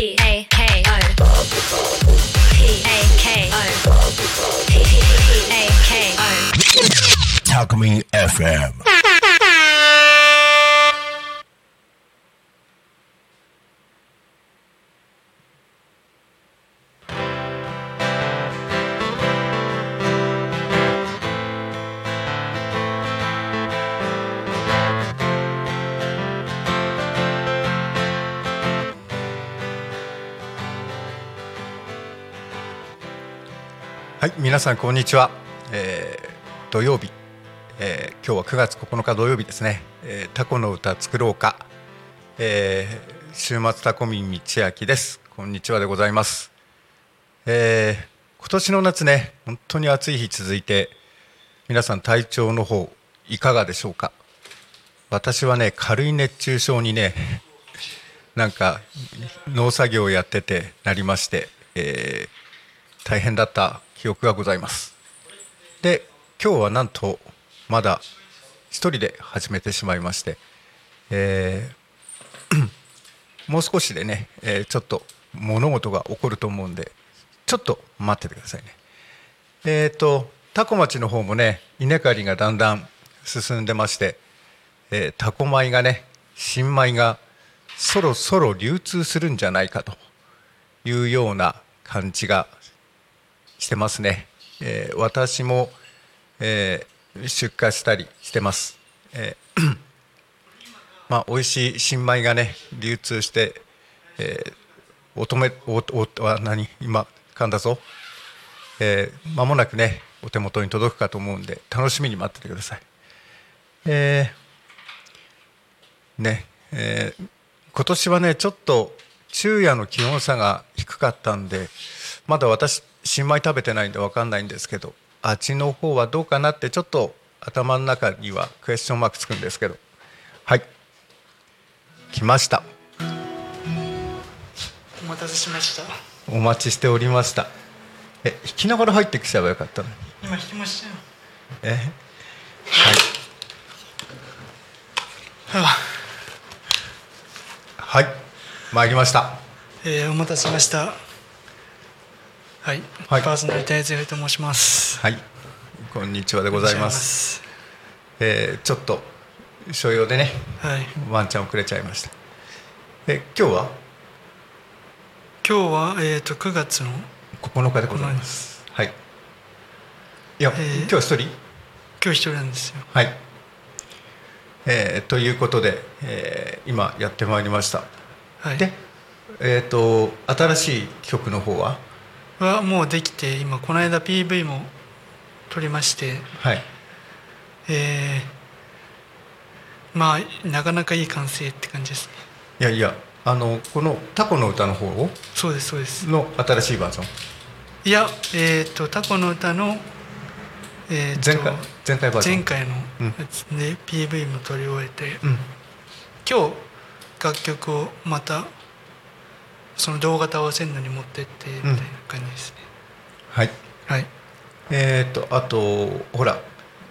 P A K O P A K O P A K O Talk Me FM. 皆さんこんにちは。えー土曜日、えー今日は9月9日土曜日ですね。えータコの歌作ろうか。えー週末タコミン道明です。こんにちはでございます。えー今年の夏ね、本当に暑い日続いて、皆さん体調の方いかがでしょうか？私はね軽い熱中症にね、なんか農作業をやっててなりまして、えー大変だった記憶がございます。で今日はなんとまだ一人で始めてしまいまして、えー もう少しでね、えーちょっと物事が起こると思うんでちょっと待っててくださいね。えっ、とタコ町の方もね稲刈りがだんだん進んでまして、えータコ米がね新米がそろそろ流通するんじゃないかというような感じがしてますね、えー私も、えー出荷したりしてます、えーまあ美味しい新米がね流通して、えーおとめおおあ何今噛んだぞ、えー間もなくねお手元に届くかと思うんで楽しみに待っててください。えーねえー今年はねちょっと昼夜の気温差が低かったんでまだ私新米食べてないんで分かんないんですけどあっちの方はどうかなってちょっと頭の中にはクエスチョンマークつくんですけど。はい。来ました。お待たせしました。お待ちしておりました。え弾きながら入ってきちゃえばよかったのに。今引きましたよ。え？はい。はあ。はい。参りました。えーお待たせしましたはい、はい。パーソナリティーと申します。はい。こんにちはでございます。す。えーちょっと所用でねはい。ワンちゃん遅れちゃいました。え今日は？今日はえっ、と9月の9日でございます。はい。いや、えー今日は一人？今日一人なんですよ。はい、えーということで、えー今やってまいりました、はい。でえっ、と新しい曲の方は？はもうできて今この間 PV も撮りましてはい。えーまあなかなかいい完成って感じですね。いやいやあのこの「タコの歌」の方そうですそうです。の新しいバージョン？いやえっ、とタコの歌のえーと前回前回バージョン？前回のうんやつで PV も撮り終えて、うん。今日楽曲をまたその動画と合わせるのに持ってってみたいな感じですね、はい。はい。えっ、とあとほら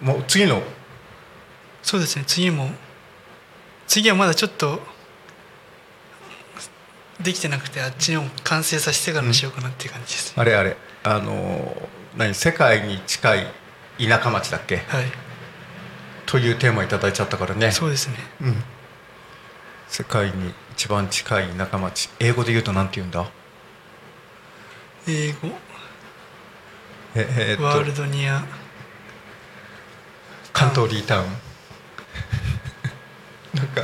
もう次の。そうですね。次も次はまだちょっとできてなくてあっちの完成させてからにしようかなっていう感じです、あれあれ。あの何世界に近い田舎町だっけ？はい。というテーマいただいちゃったからね。そうですね。うん、世界に一番近い田舎町英語で言うと何て言うんだ？英語？ええーっと。ワールドニア。カントリータウン。なんか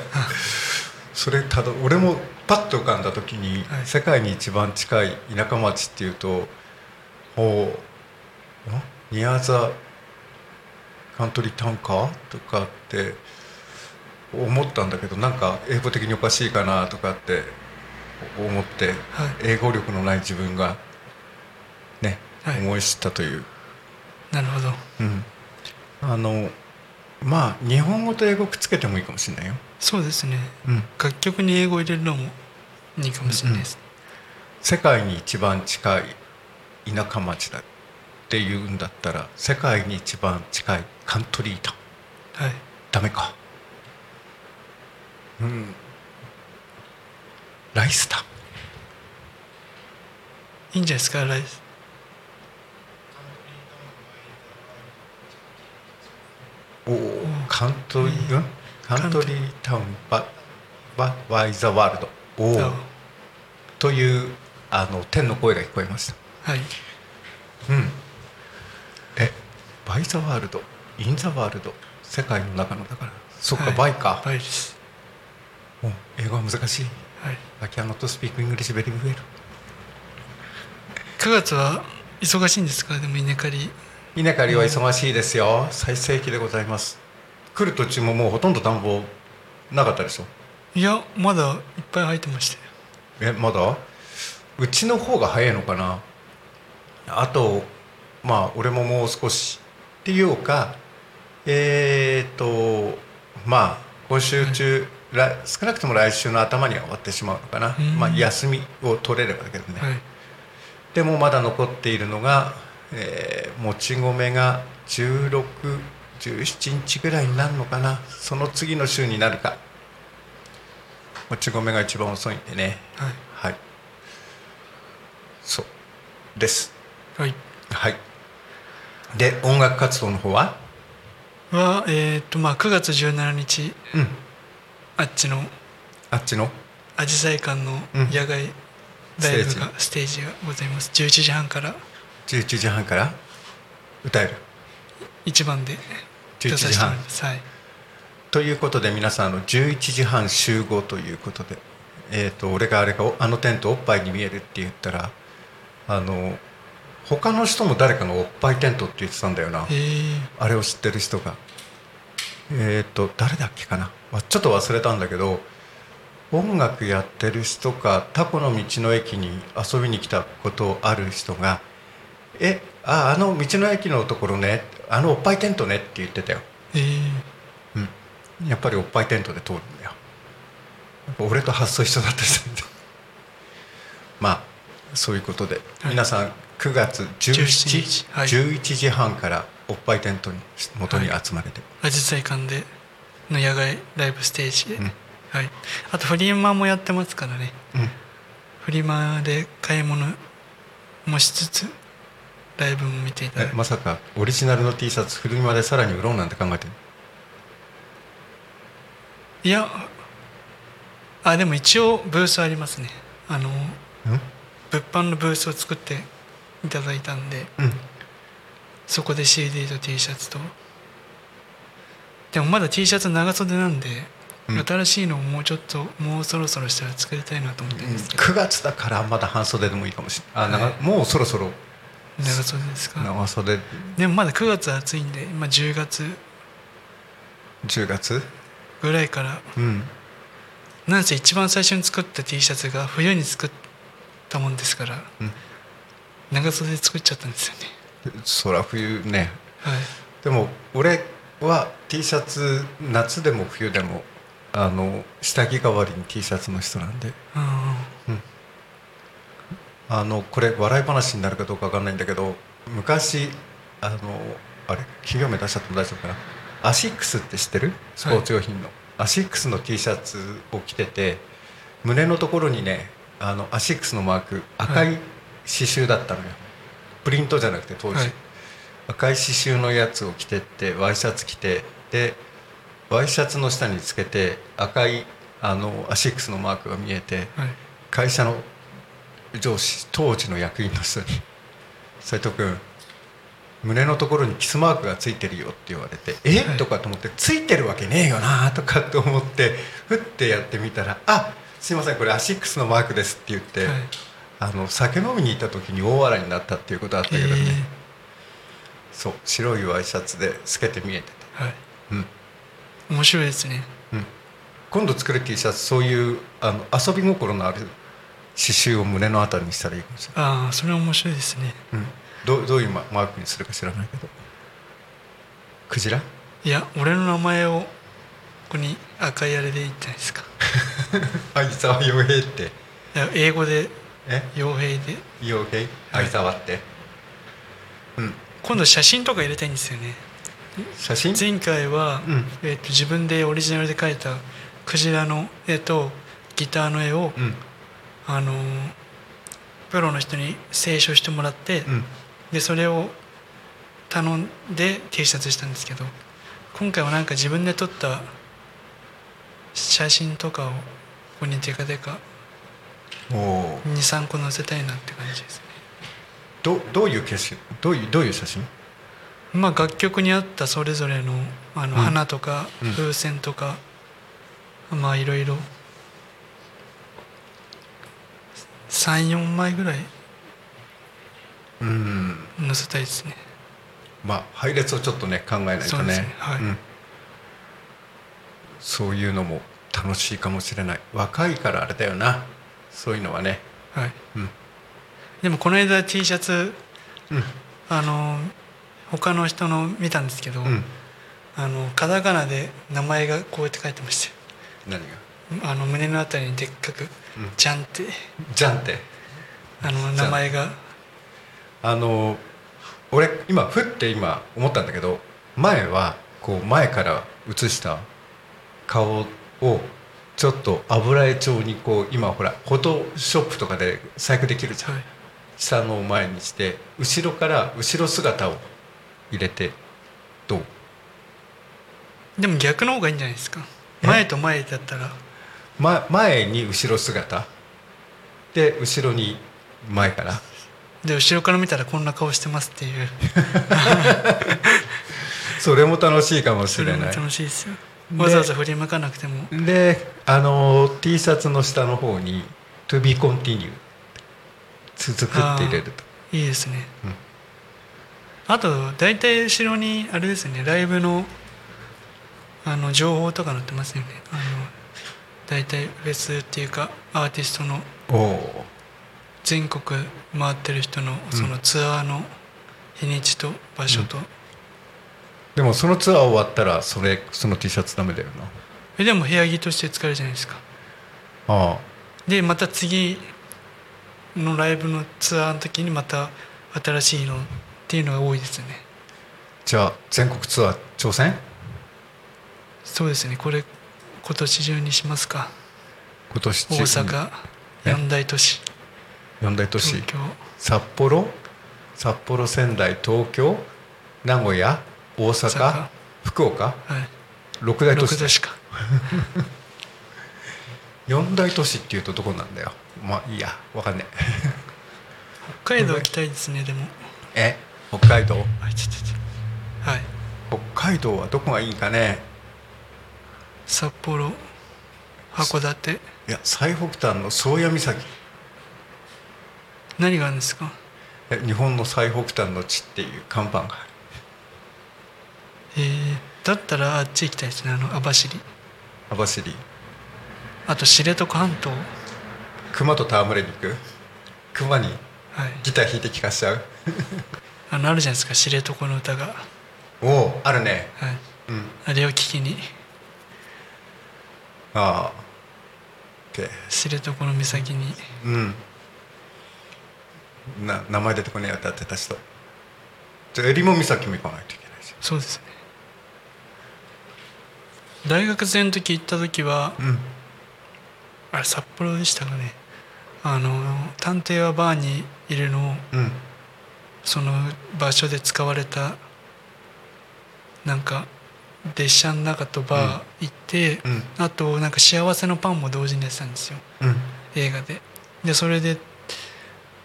それただ俺もパッと浮かんだ時に、はい。世界に一番近い田舎町っていうとおニアザカントリータウンか？とかって思ったんだけどなんか英語的におかしいかなとかって思って、はい。英語力のない自分がね、はい。思い知ったという。なるほど。うん、あのまあ日本語と英語くっつけてもいいかもしれないよ、そうですね。うん、楽曲に英語入れるのもいいかもしれないです、世界に一番近い田舎町だっていうんだったら世界に一番近いカントリータウン。はい。ダメかうん。ライスタウンいいんじゃないですか来おおカントリー、うん、カントリータウンバババイザワールド。おおあというあの天の声が聞こえました。はい。うん。えバイザワールド？in the world？世界の中のだからそっか、はい。 by か。 by ですお英語は難しい。はい。I cannot speak English very well 9月は忙しいんですか？でも稲刈り。稲刈りは忙しいですよ。最盛期でございます。来る途中ももうほとんど田んぼなかったでしょいやまだいっぱい入ってましたよえまだ？うちの方が早いのかな？あとまあ俺ももう少しっていうかえー、とまあ今週中、来少なくとも来週の頭には終わってしまうのかな、うん。まあ休みを取れればだけどね、はい。でもまだ残っているのが、えーもち米が1617日ぐらいになるのかな。その次の週になるか。もち米が一番遅いんでね。はい。はい。そう。です。はい。はい。で音楽活動の方は？はえっ、とまあ9月17日。うんあっちのあっちの？アジサイ館のうん。野外ライブステが、ステージがございます。11時半から。11時半から？歌える？一番で11出さ時半はい。ということで皆さんあの11時半集合ということで、えー、と俺があれがおあのテントおっぱいに見えるって言ったらあの他の人も誰かがおっぱいテントって言ってたんだよな。えー、あれを知ってる人が。えっ、と誰だっけかな？わちょっと忘れたんだけど音楽やってる人かタコの道の駅に遊びに来たことある人が「えああの道の駅のところねあのおっぱいテントね」って言ってたよ。えー、うん、やっぱりおっぱいテントで通るんだよ。俺と発想一緒だったりする まあそういうことで、皆さん9月17 17日はい。11時半からおっぱいテントに元に集まれて、アジサイ館での野外ライブステージ。で、うん。はい、あとフリマもやってますからね。うん。フリマで買い物もしつつライブも見ていただいて。えまさかオリジナルの T シャツフルマでさらに売ろうなんて考えてるいやあでも一応ブースありますね。あのうん？物販のブースを作っていただいたんで。うん。そこで CD と T シャツとでもまだ T シャツ長袖なんで、うん。新しいのをもうちょっともうそろそろしたら作りたいなと思ってるんですけど、9月だからまだ半袖でもいいかもしれない。はいもうそろそろ。長袖ですか？長袖。でもまだ9月暑いんで今10月。10月？ぐらいから。うん。なんせ一番最初に作った T シャツが冬に作ったもんですから、うん。長袖で作っちゃったんですよね。そら冬ね。はい。でも俺は T シャツ夏でも冬でもあの下着代わりに T シャツの人なんで。うんあのこれ笑い話になるかどうかわかんないんだけど昔あのあれ？企業名出しちゃっても大丈夫かな？アシックスって知ってる？スポーツ用品の、アシックスの T シャツを着てて胸のところにねあのアシックスのマーク赤い。刺繍だったのよ、プリントじゃなくて当時、はい。赤い刺繍のやつを着てってワイシャツ着てでワイシャツの下につけて赤いあのアシックスのマークが見えてはい。会社の上司当時の役員の人に「斉藤君胸のところにキスマークがついてるよ」って言われて「え？はい。とかと思って「ついてるわけねえよな」とかって思ってふってやってみたら「あすいませんこれアシックスのマークです」って言って、はい。あの酒飲みに行った時に大笑いになったっていうことあったけどね、そう白いワイシャツで透けて見えてて、えーはい。うん面白いですね。うん、今度作る T シャツそういうあの遊び心のある刺繍を胸のあたりにしたらいいかもしれない。ああそれは面白いですね。うん、どうどういうママークにするか知らないけど。クジラ？いや俺の名前をここに赤いあれでいいんじゃないですか。相沢洋平って。いや英語でえ？傭兵で。洋平？はい。相沢って、うん。今度写真とか入れたいんですよね写真？前回は、うん。えー、と自分でオリジナルで描いたクジラの絵とギターの絵を、うん。あのープロの人に清書してもらって、うん。でそれを頼んで T シャツしたんですけど今回はなんか自分で撮った写真とかをここにデカデカおお23個載せたいなって感じですね。どどういう景色？どういうどういう写真？まあ楽曲に合ったそれぞれのあのうん。花とかうん。風船とか、まあいろいろ。34枚ぐらい。うん。載せたいですね。まあ配列をちょっとね考えないとそうでねすね。はい。うん。そういうのも楽しいかもしれない。若いからあれだよな。そういうのはね。はい。うん。でもこの間 T シャツうん。あの他の人の見たんですけど、うん。あのカタカナで名前がこうやって書いてまし何が？あの胸のあたりにでっかくうん「じゃん」って。じゃんって。あの名前が。あの俺今ふって今思ったんだけど前はこう前から写した顔をちょっと油絵調にこう今ほらフォトショップとかで細工できるじゃん、はい。下のを前にして後ろから後ろ姿を入れてどう？でも逆の方がいいんじゃないですか。え？前と前だったら。ま、前に後ろ姿？で後ろに前から？で後ろから見たらこんな顔してますっていう。それも楽しいかもしそれない。楽しいですよ。でわざわざ振り向かなくても。であの T シャツの下の方に「To be continue」続くって入れると。いいですね、うんあと大体後ろにあれですねライブのあの情報とか載ってますよね。あの大体フェスっていうかアーティストの全国回ってる人のそのツアーの日にちと場所と、でもそのツアー終わったらそれその T シャツダメだよえでも部屋着として使えるじゃないですか。なああ。でまた次のライブのツアーの時にまた新しいのっていうのが多いですよね。じゃあ全国ツアー挑戦？そうですね。これ今年中にしますか。今年大阪え？四大都市。四大都市？東京。札幌？札幌仙台東京？名古屋？大阪？福岡？はい。六大都市。六都市か。四大都市っていうとどこなんだよ？まあいいや。わかんねえ。北海道行きたいですねでも。え？北海道？あちょちょちょ。はい。北海道はどこがいいかね？札幌函館。いや最北端の宗谷岬。何があるんですか？え日本の最北端の地っていう看板がある。えー、だったらあっち行きたいですね。あの網走。網走。あと知床半島。はい熊と戯れに行く？熊にギター弾いて聴かしちゃう？あのあるじゃないですか知床の歌が。おおあるね。はい。うん。あれを聞きに。ああ。知床の岬に。うん。な名前出てこねえよ歌ってた人じゃあ襟裳岬も行かないといけないし。そうですね。大学生の時行った時はうん。あれ札幌でしたかね。あの探偵はバーにいるのをうんその場所で使われたなんか列車の中とバー行って、うん。あとなんか幸せのパンも同時にやってたんですよ。うん。映画で。でそれで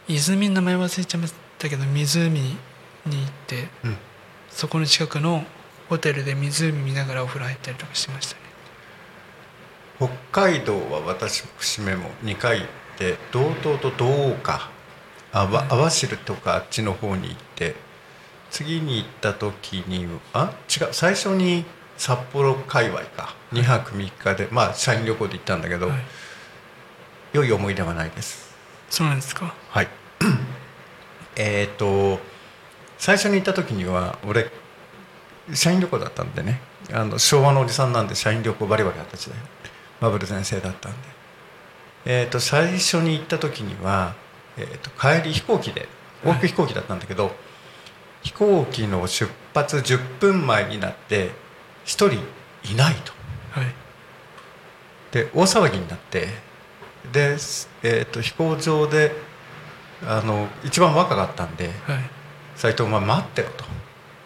泉の名前忘れちゃいましたけど湖に行ってうん。そこの近くのホテルで湖見ながらお風呂入ったりとかしてましたね。北海道は私節目も2回行って道東と道岡あわ網走とかあっちの方に行って次に行った時にあ違う最初に札幌界隈か。2泊3日でまあ社員旅行で行ったんだけど、はい。良い思い出はないです。そうなんですか。はい。えっと最初に行った時には俺社員旅行だったんでね。あの昭和のおじさんなんで社員旅行バリバリあった時代。バブル全盛だったんで。えっ、と最初に行った時には、えー、と帰り飛行機で往復飛行機だったんだけど、飛行機の出発10分前になって1人いないと。はい。で大騒ぎになってで、えー、と飛行場であの一番若かったんではい「斎藤お前待ってろ」と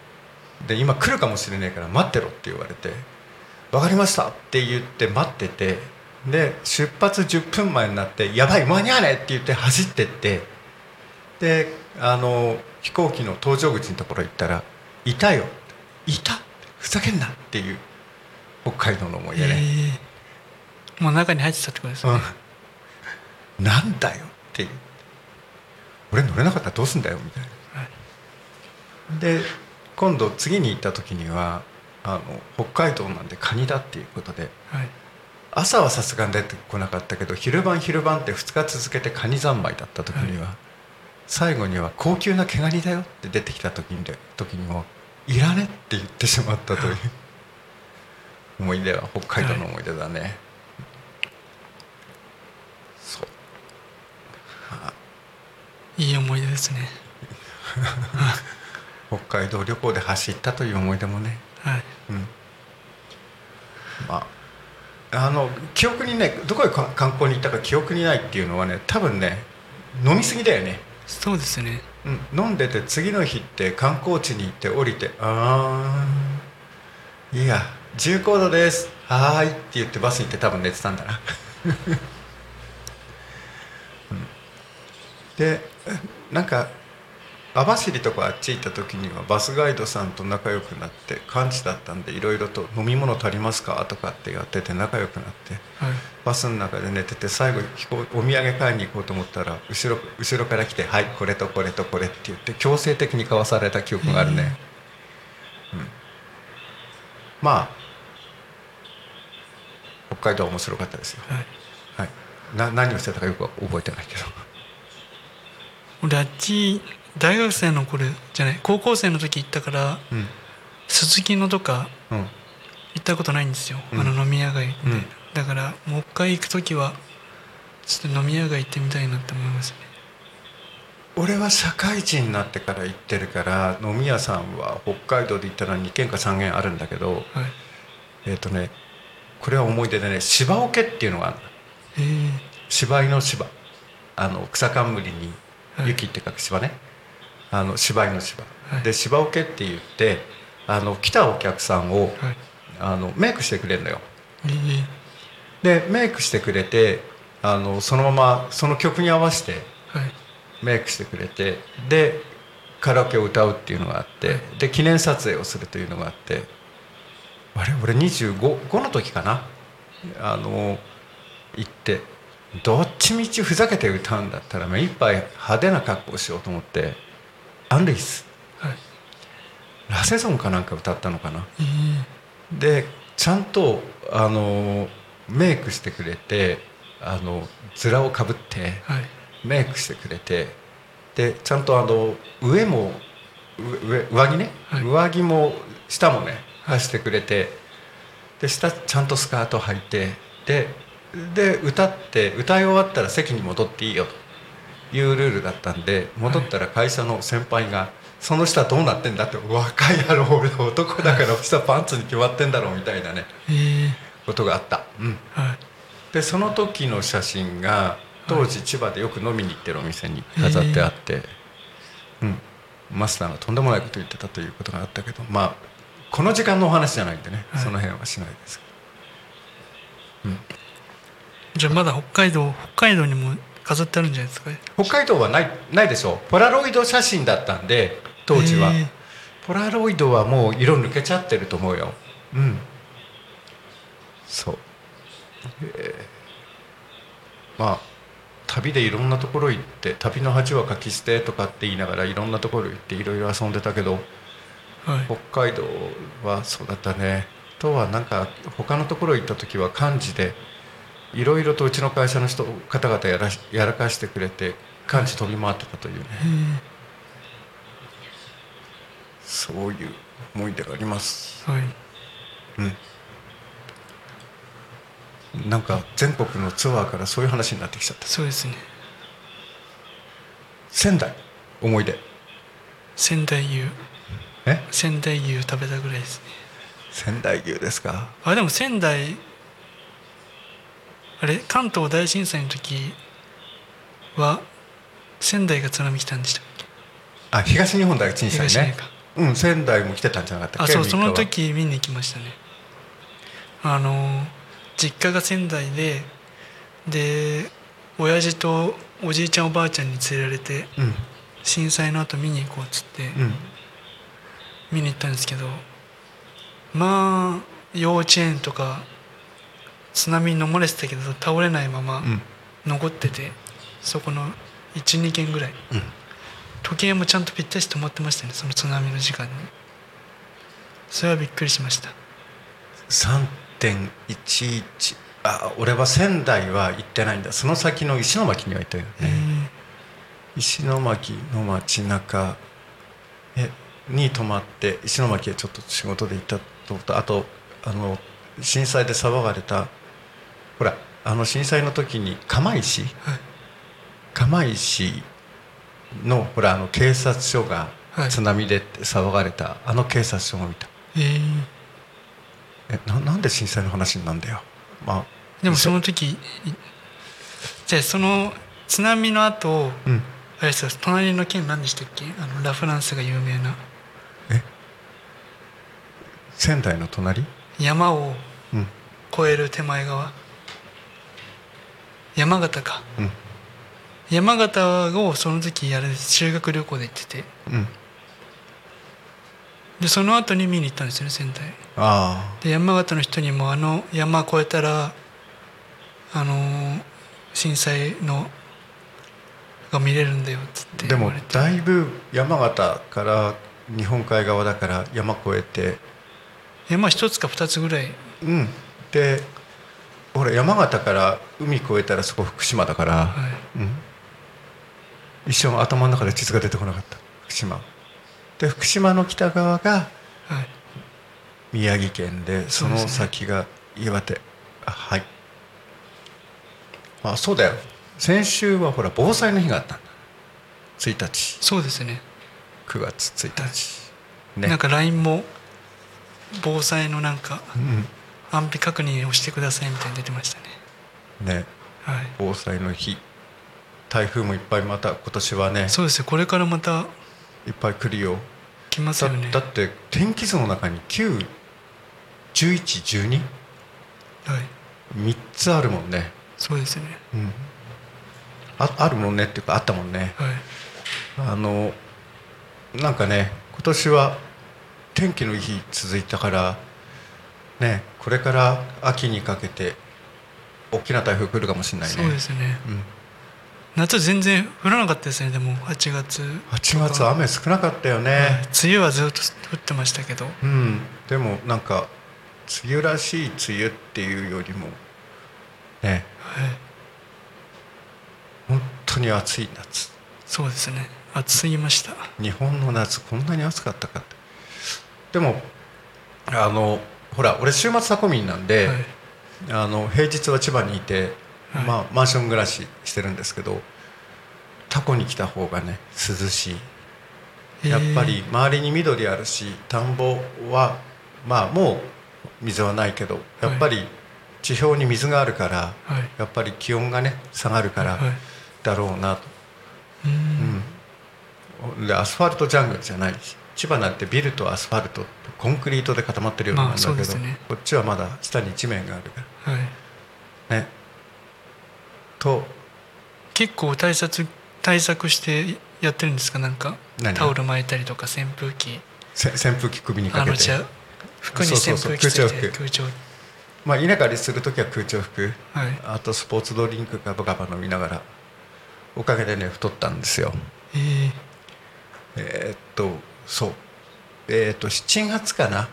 「で今来るかもしれないから待ってろ」って言われて「分かりました」って言って待っててで出発10分前になって「やばい間に合わねえ!」って言って走ってってであの飛行機の搭乗口のところ行ったら「いたよ」「いたふざけんな」っていう北海道の思い出ね。え。ーもう中に入ってたってことですね、うん、なんだよ。っていう。俺乗れなかったらどうすんだよ。みたいな。で今度次に行った時にはあの北海道なんでカニだっていうことではい朝はさすがに出てこなかったけど昼晩昼晩って2日続けてカニ三昧だった時には、最後には高級な毛ガニだよって出てきた時に時にもいらねって言ってしまったという思い出は北海道の思い出だね、そういい思い出ですね北海道旅行で走ったという思い出もね、はいうん、まああの記憶にねどこへか観光に行ったか記憶にないっていうのはね多分ね飲み過ぎだよね、そうですね。うん、飲んでて次の日って観光地に行って降りて「あーいや重高度です。はーい」って言ってバスに行って多分寝てたんだな、うん。でなんか網走とかあっち行った時にはバスガイドさんと仲良くなって幹事だったんでいろいろと「飲み物足りますか?」とかってやってて仲良くなってはい。バスの中で寝てて最後お土産買いに行こうと思ったら後ろ後ろから来て「はいこれとこれとこれ」って言って強制的に交わされた記憶があるね、うん、まあ北海道は面白かったですよ、はい。はい、な何をしてたかよくは覚えてないけど。俺あっち大学生の頃じゃない？高校生の時行ったからうん。すすきのとかうん。行ったことないんですよ、うん。あの飲み屋街みたいな、うん。だからもう一回行く時はちょっと飲み屋街行ってみたいなって思いますね。俺は社会人になってから行ってるから飲み屋さんは北海道で行ったら2軒か3軒あるんだけどはい。えっ、とねこれは思い出でね芝桶っていうのがある芝居の芝。あの草冠にはい雪って書く芝ね、あの芝居の芝、はい。で芝桶って言ってあの来たお客さんをはい。あのメイクしてくれるのよ。えー、でメイクしてくれてあのそのままその曲に合わせてはい。メイクしてくれてでカラオケを歌うっていうのがあって、はい。で記念撮影をするというのがあってあれ俺25 5の時かな？あの行ってどっちみちふざけて歌うんだったら目いっぱい派手な格好をしようと思ってアン・ルイス。はい。ラセゾンかなんか歌ったのかな。えー、でちゃんとあのメイクしてくれてあの面をかぶってはい。メイクしてくれてでちゃんとあの上もう上上着ね、はい。上着も下もね履してくれてで下ちゃんとスカート履いてでで歌って歌い終わったら席に戻っていいよというルールだったんで戻ったら会社の先輩が「その下どうなってんだ?」って「若い野郎俺男だから下パンツに決まってんだろ」みたいなねえー、ことがあった。うん。はい。でその時の写真が当時千葉でよく飲みに行ってるお店に飾ってあって、うん、マスターがとんでもないこと言ってたということがあったけどまあこの時間のお話じゃないんでね、はい。その辺はしないですけじゃあまだ北海道北海道にも飾ってあるんじゃないですか？ど北海道はないないでしょう。ポラロイド写真だったんで当時は、え。ーポラロイドはもう色抜けちゃってると思うよ。うん。そう、え。ーまあ旅でいろんなところ行って「旅の恥はかき捨て」とかって言いながらいろんなところ行っていろいろ遊んでたけどはい。北海道はそうだったね。とはなんか他のところ行った時は漢字でいろいろとうちの会社の人方々やらしやらかしてくれて漢字飛び回ってたというね。え。ーそういう思い出があります。はい。うん。なんか全国のツアーからそういう話になってきちゃった。そうですね。仙台思い出。仙台牛。え？仙台牛食べたぐらいですね。仙台牛ですか？あでも仙台あれ関東大震災の時は仙台が津波来たんでしたっけ？あ東日本大震災ね。うん仙台も来てたんじゃなかったっけ？あそうその時見に行きましたね。あの実家が仙台でで親父とおじいちゃんおばあちゃんに連れられてうん。震災の後見に行こうっつってうん。見に行ったんですけどまあ幼稚園とか津波に飲まれてたけど倒れないままうん。残っててそこの12軒ぐらい。うん。時計もちゃんとぴったし止まってましたねその津波の時間に。それはびっくりしました。3.11あ俺は仙台は行ってないんだ。その先の石巻には行ったよへね石巻の街中えに泊まって石巻へちょっと仕事で行ったとと。あとあの震災で騒がれたほらあの震災の時に釜石？はい。釜石のほらあの警察署がはい。津波でって騒がれた、あの警察署も見た。えー。えななんで震災の話になんだよ？まあでもその時いじゃあその津波の後うん。あれですよ隣の県何でしたっけ？あのラ・フランスが有名な。え？仙台の隣？山をうん。越える手前側山形か。うん。山形をその時あれです修学旅行で行ってて。うん。でその後に見に行ったんですよね仙台。あで山形の人にもあの山越えたらあのー震災のが見れるんだよっつってあでもだいぶ山形から日本海側だから山越えて。山一つか二つぐらい。うん。でほら山形から海越えたらそこ福島だから、はい。うん、一瞬頭の中で地図が出てこなかった。福島。で福島の北側がはい。宮城県でそのそうですね。先が岩手、あはい。あそうだよ。先週はほら防災の日があったんだ。1日そうですね。9月1日、ねなんか LINE も防災のなんかうん安否確認をしてくださいみたいに出てましたね。ね。はい。防災の日。台風もいっぱいまた今年はね。そうですよこれからまたいっぱい来るよ。来ますだよね。だって天気図の中に91112はい。3つあるもんね、そうですね。うん、ああるもんねっていうかあったもんね。はい。あのなんかね今年は天気のいい日続いたからねこれから秋にかけて大きな台風来るかもしれないね。そうですね。うん、夏全然降らなかったですねでも8月8月雨少なかったよね、はい。梅雨はずっと降ってましたけど。うん。でもなんか梅雨らしい梅雨っていうよりもね。はい。本当に暑い夏。そうですね。暑すぎました。日本の夏こんなに暑かったかって。でもあのほら俺週末タコミンなんで、はい。あの平日は千葉にいて、はい。まあ、マンション暮らししてるんですけどタコに来た方がね涼しい。やっぱり周りに緑あるし田んぼはまあもう水はないけどやっぱり地表に水があるから、はい。やっぱり気温がね下がるからはい。だろうなと、うーん。うん、でアスファルトジャングルじゃないし千葉なんてビルとアスファルトコンクリートで固まってるようなもんだけど、まあね。こっちはまだ下に地面があるかはい。らね。と。結構対策対策してやってるんですか？なんかタオル巻いたりとか扇風機。せ扇風機首にかけて。服に扇風機空調まあ稲刈りする時は空調服。はい。あとスポーツドリンクガバガバ飲みながらおかげでね太ったんですよ。えー。えーっとそう。えーっと7月かな、はい。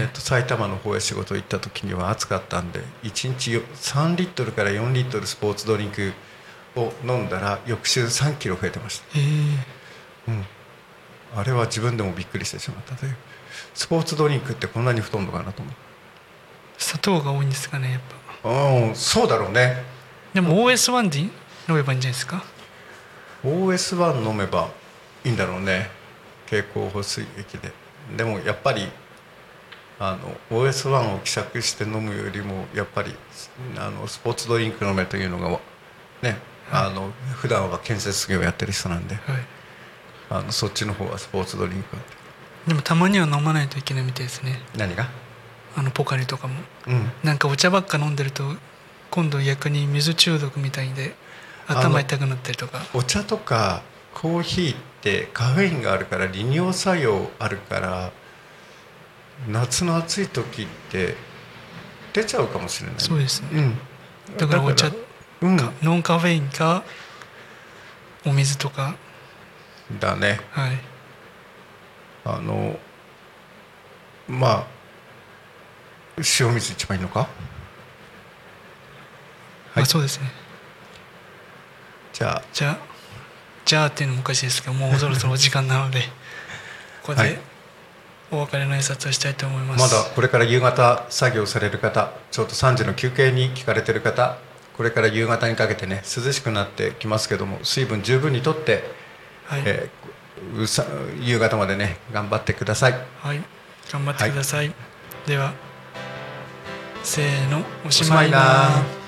えーっと埼玉の方へ仕事行った時には暑かったんで1日よ3リットルから4リットルスポーツドリンクを飲んだら翌週3キロ増えてました、えー。うん、あれは自分でもびっくりしてしまったという。スポーツドリンクってこんなに太るのかなと思砂糖が多いんですかねやっぱ。ううんそうだろうね。でも OS1 で飲めばいいんじゃないですか？OS1 飲めばいいんだろうね経口補水液で。でもやっぱりあの OS1 を希釈して飲むよりもやっぱりあのスポーツドリンク飲めというのがねあの普段は建設業やってる人なんで。はい。あのそっちの方はスポーツドリンク。でもたまには飲まないといけないみたいですね。何が？あのポカリとかも。うん。なんかお茶ばっか飲んでると今度逆に水中毒みたいで頭痛くなったりとか。お茶とかコーヒーってカフェインがあるから利尿作用あるから夏の暑い時って出ちゃうかもしれないそうですね。うん。だからお茶うん。かノンカフェインかお水とか。だね。はい。あのまあ塩水一番いいのか？まあそうですね。じゃあ。じゃあじゃあっていうのもおかしいですけどもうそろそろお時間なので ここはい。でお別れの挨拶をしたいと思います。まだこれから夕方作業される方ちょうど3時の休憩に聞かれてる方これから夕方にかけてね涼しくなってきますけども水分十分にとって、はい、えーうさ夕方までね頑張ってください。はい、頑張ってください、ではせーのおしまいな